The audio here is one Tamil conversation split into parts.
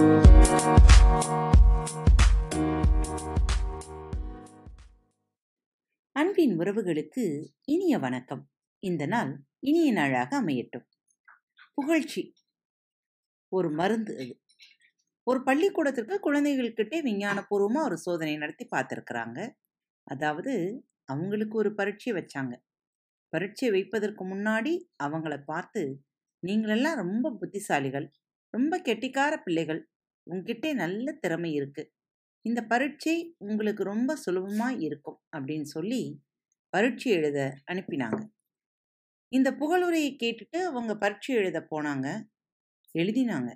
அன்பின் உறவுகளுக்கு இனிய வணக்கம். இந்த நாள் இனிய நாளாக அமையட்டும். புகழ்ச்சி. ஒரு மருந்து அது. ஒரு பள்ளிக்கூடத்திற்கு குழந்தைகள்கிட்டே விஞ்ஞானபூர்வமாக ஒரு சோதனை நடத்தி பார்த்துருக்குறாங்க. அதாவது அவங்களுக்கு ஒரு பரீட்சை வச்சாங்க. பரீட்சை வைப்பதற்கு முன்னாடி அவங்கள பார்த்து நீங்களெல்லாம் ரொம்ப புத்திசாலிகள். ரொம்ப கெட்டிக்கார பிள்ளைகள். உங்ககிட்டே நல்ல திறமை இருக்கு. இந்த பரீட்சை உங்களுக்கு ரொம்ப சுலபமாக இருக்கும் அப்படின்னு சொல்லி பரீட்சை எழுத அனுப்பினாங்க. இந்த புகழுரையை கேட்டுட்டு அவங்க பரீட்சை எழுத போனாங்க. எழுதினாங்க.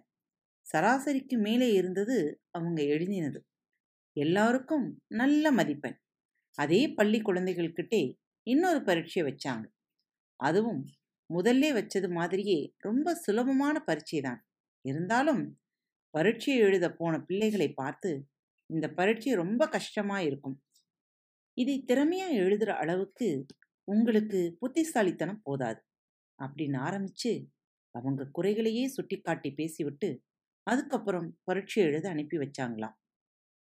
சராசரிக்கு மேலே இருந்தது அவங்க எழுதினது. எல்லாருக்கும் நல்ல மதிப்பெண். அதே பள்ளி குழந்தைகள்கிட்டே இன்னொரு பரீட்சை வச்சாங்க. அதுவும் முதல்ல வச்சது மாதிரியே ரொம்ப சுலபமான பரீட்சை தான். இருந்தாலும் பரீட்சை எழுத போன பிள்ளைகளை பார்த்து இந்த பரீட்சை ரொம்ப கஷ்டமா இருக்கும். இதை திறமையா எழுதுற அளவுக்கு உங்களுக்கு புத்திசாலித்தனம் போதாது. அப்படின்னு ஆரம்பிச்சு அவங்க குறைகளையே சுட்டிக்காட்டி பேசிவிட்டு அதுக்கப்புறம் பரீட்சை எழுத அனுப்பி வச்சாங்களாம்.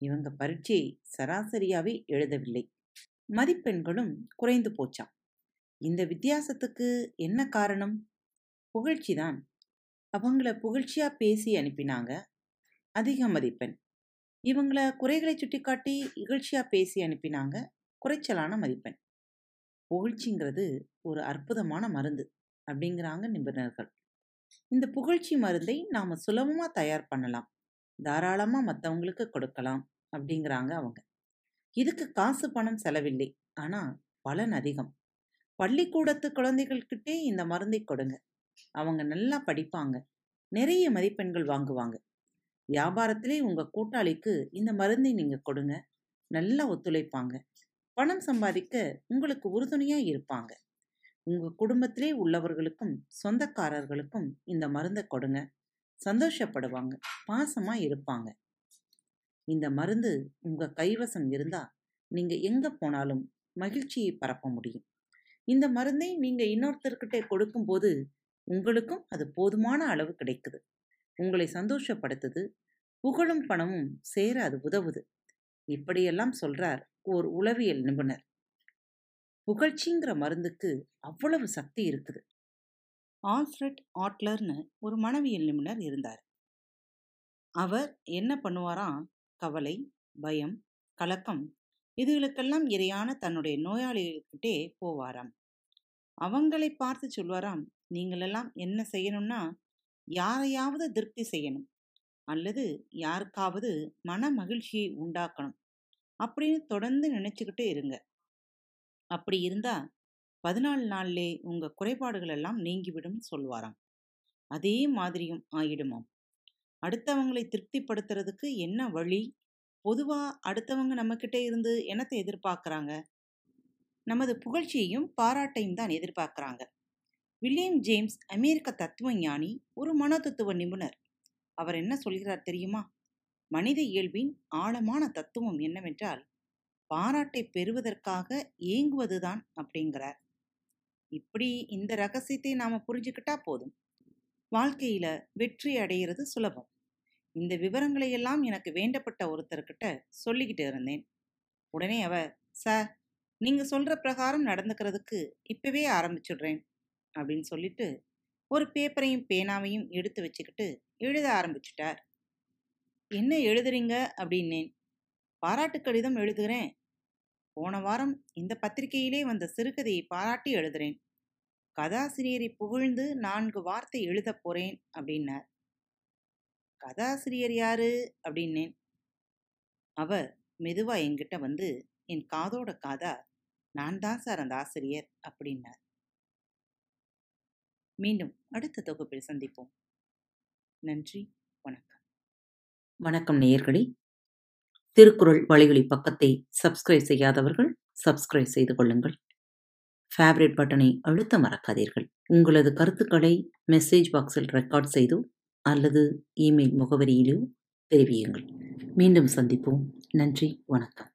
இவங்க பரீட்சை சராசரியாவே எழுதவில்லை. மதிப்பெண்களும் குறைந்து போச்சாம். இந்த வித்தியாசத்துக்கு என்ன காரணம்? புகழ்ச்சி தான். அவங்கள புகழ்ச்சியாக பேசி அனுப்பினாங்க. அதிக மதிப்பெண். இவங்கள குறைகளை சுட்டிக்காட்டி இகழ்ச்சியாக பேசி அனுப்பினாங்க. குறைச்சலான மதிப்பெண். புகழ்ச்சிங்கிறது ஒரு அற்புதமான மருந்து அப்படிங்கிறாங்க நிபுணர்கள். இந்த புகழ்ச்சி மருந்தை நாம் சுலபமாக தயார் பண்ணலாம். தாராளமாக மற்றவங்களுக்கு கொடுக்கலாம் அப்படிங்கிறாங்க அவங்க. இதுக்கு காசு பணம் செலவில்லை. ஆனால் பலன் அதிகம். பள்ளிக்கூடத்து குழந்தைகள்கிட்டே இந்த மருந்தை கொடுங்க. அவங்க நல்லா படிப்பாங்க. நிறைய மதிப்பெண்கள் வாங்குவாங்க. வியாபாரத்திலே உங்க கூட்டாளிக்கு இந்த மருந்தை நீங்க கொடுங்க. நல்லா ஒத்துழைப்பாங்க. பணம் சம்பாதிக்க உங்களுக்கு உறுதுணையா இருப்பாங்க. உங்க குடும்பத்திலே உள்ளவர்களுக்கும் சொந்தக்காரர்களுக்கும் இந்த மருந்தை கொடுங்க. சந்தோஷப்படுவாங்க. பாசமா இருப்பாங்க. இந்த மருந்து உங்க கைவசம் இருந்தா நீங்க எங்க போனாலும் மகிழ்ச்சியை பரப்ப முடியும். இந்த மருந்தை நீங்க இன்னொருத்தர்கிட்ட கொடுக்கும்போது உங்களுக்கும் அது போதுமான அளவு கிடைக்குது. உங்களை சந்தோஷப்படுத்துது. புகழும் பணமும் சேர அது உதவுது. இப்படியெல்லாம் சொல்றார் ஓர் உளவியல் நிபுணர். புகழ்ச்சிங்கிற மருந்துக்கு அவ்வளவு சக்தி இருக்குது. ஆல்ஃப்ரெட் ஆட்லர்னு ஒரு மனவியல் நிபுணர் இருந்தார். அவர் என்ன பண்ணுவாராம் கவலை பயம் கலக்கம் இதுகளுக்கெல்லாம் இரையான தன்னுடைய நோயாளிகள்கிட்டே போவாராம். அவங்களை பார்த்து சொல்வாராம் நீங்களெல்லாம் என்ன செய்யணும்னா யாரையாவது திருப்தி செய்யணும். அல்லது யாருக்காவது மன மகிழ்ச்சியை உண்டாக்கணும். அப்படின்னு தொடர்ந்து நினச்சிக்கிட்டே இருங்க. அப்படி இருந்தா பதினாலு நாள்லே உங்க குறைபாடுகள் எல்லாம் நீங்கிவிடும் சொல்வாராம். அதே மாதிரியும் ஆயிடுமாம். அடுத்தவங்களை திருப்திப்படுத்துறதுக்கு என்ன வழி? பொதுவாக அடுத்தவங்க நம்மக்கிட்ட இருந்து என்னத்தை எதிர்பார்க்குறாங்க? நமது புகழ்ச்சியையும் பாராட்டையும் தான் எதிர்பார்க்குறாங்க. வில்லியம் ஜேம்ஸ் அமெரிக்க தத்துவ ஞானி ஒரு மனோதத்துவ நிபுணர். அவர் என்ன சொல்கிறார் தெரியுமா? மனித இயல்பின் ஆழமான தத்துவம் என்னவென்றால் பாராட்டை பெறுவதற்காக ஏங்குவதுதான் அப்படிங்கிறார். இப்படி இந்த ரகசியத்தை நாம புரிஞ்சுக்கிட்டா போதும். வாழ்க்கையில வெற்றி அடைகிறது சுலபம். இந்த விவரங்களை எல்லாம் எனக்கு வேண்டப்பட்ட ஒருத்தர்கிட்ட சொல்லிக்கிட்டு இருந்தேன். உடனே அவர் சார் நீங்க சொல்ற பிரகாரம் நடந்துக்கிறதுக்கு இப்பவே ஆரம்பிச்சுடுறேன். அப்படின்னு சொல்லிட்டு ஒரு பேப்பரையும் பேனாவையும் எடுத்து வச்சுக்கிட்டு எழுத ஆரம்பிச்சிட்டார். என்ன எழுதுறீங்க? அப்படின்னேன். பாராட்டு கடிதம் எழுதுகிறேன் போன வாரம் இந்த பத்திரிகையிலே வந்த சிறுகதையை பாராட்டி எழுதுறேன். கதாசிரியரை புகழ்ந்து நான்கு வார்த்தை எழுத போறேன் அப்படின்னார். கதாசிரியர் யாரு? அப்படின்னேன். அவர் மெதுவா என்கிட்ட வந்து என் காதோட காதா நான் தான் சார் அந்த ஆசிரியர் அப்படின்னார். மீண்டும் அடுத்த தொகுப்பில் சந்திப்போம். நன்றி வணக்கம். வணக்கம் நேயர்களே. திருக்குறள் வழிகளி பக்கத்தை சப்ஸ்கிரைப் செய்யாதவர்கள் சப்ஸ்கிரைப் செய்து கொள்ளுங்கள். ஃபேவரட் பட்டனை அழுத்த மறக்காதீர்கள். உங்களது கருத்துக்களை மெசேஜ் பாக்ஸில் ரெக்கார்ட் செய்தோ அல்லது இமெயில் முகவரியிலோ தெரிவியுங்கள். மீண்டும் சந்திப்போம். நன்றி வணக்கம்.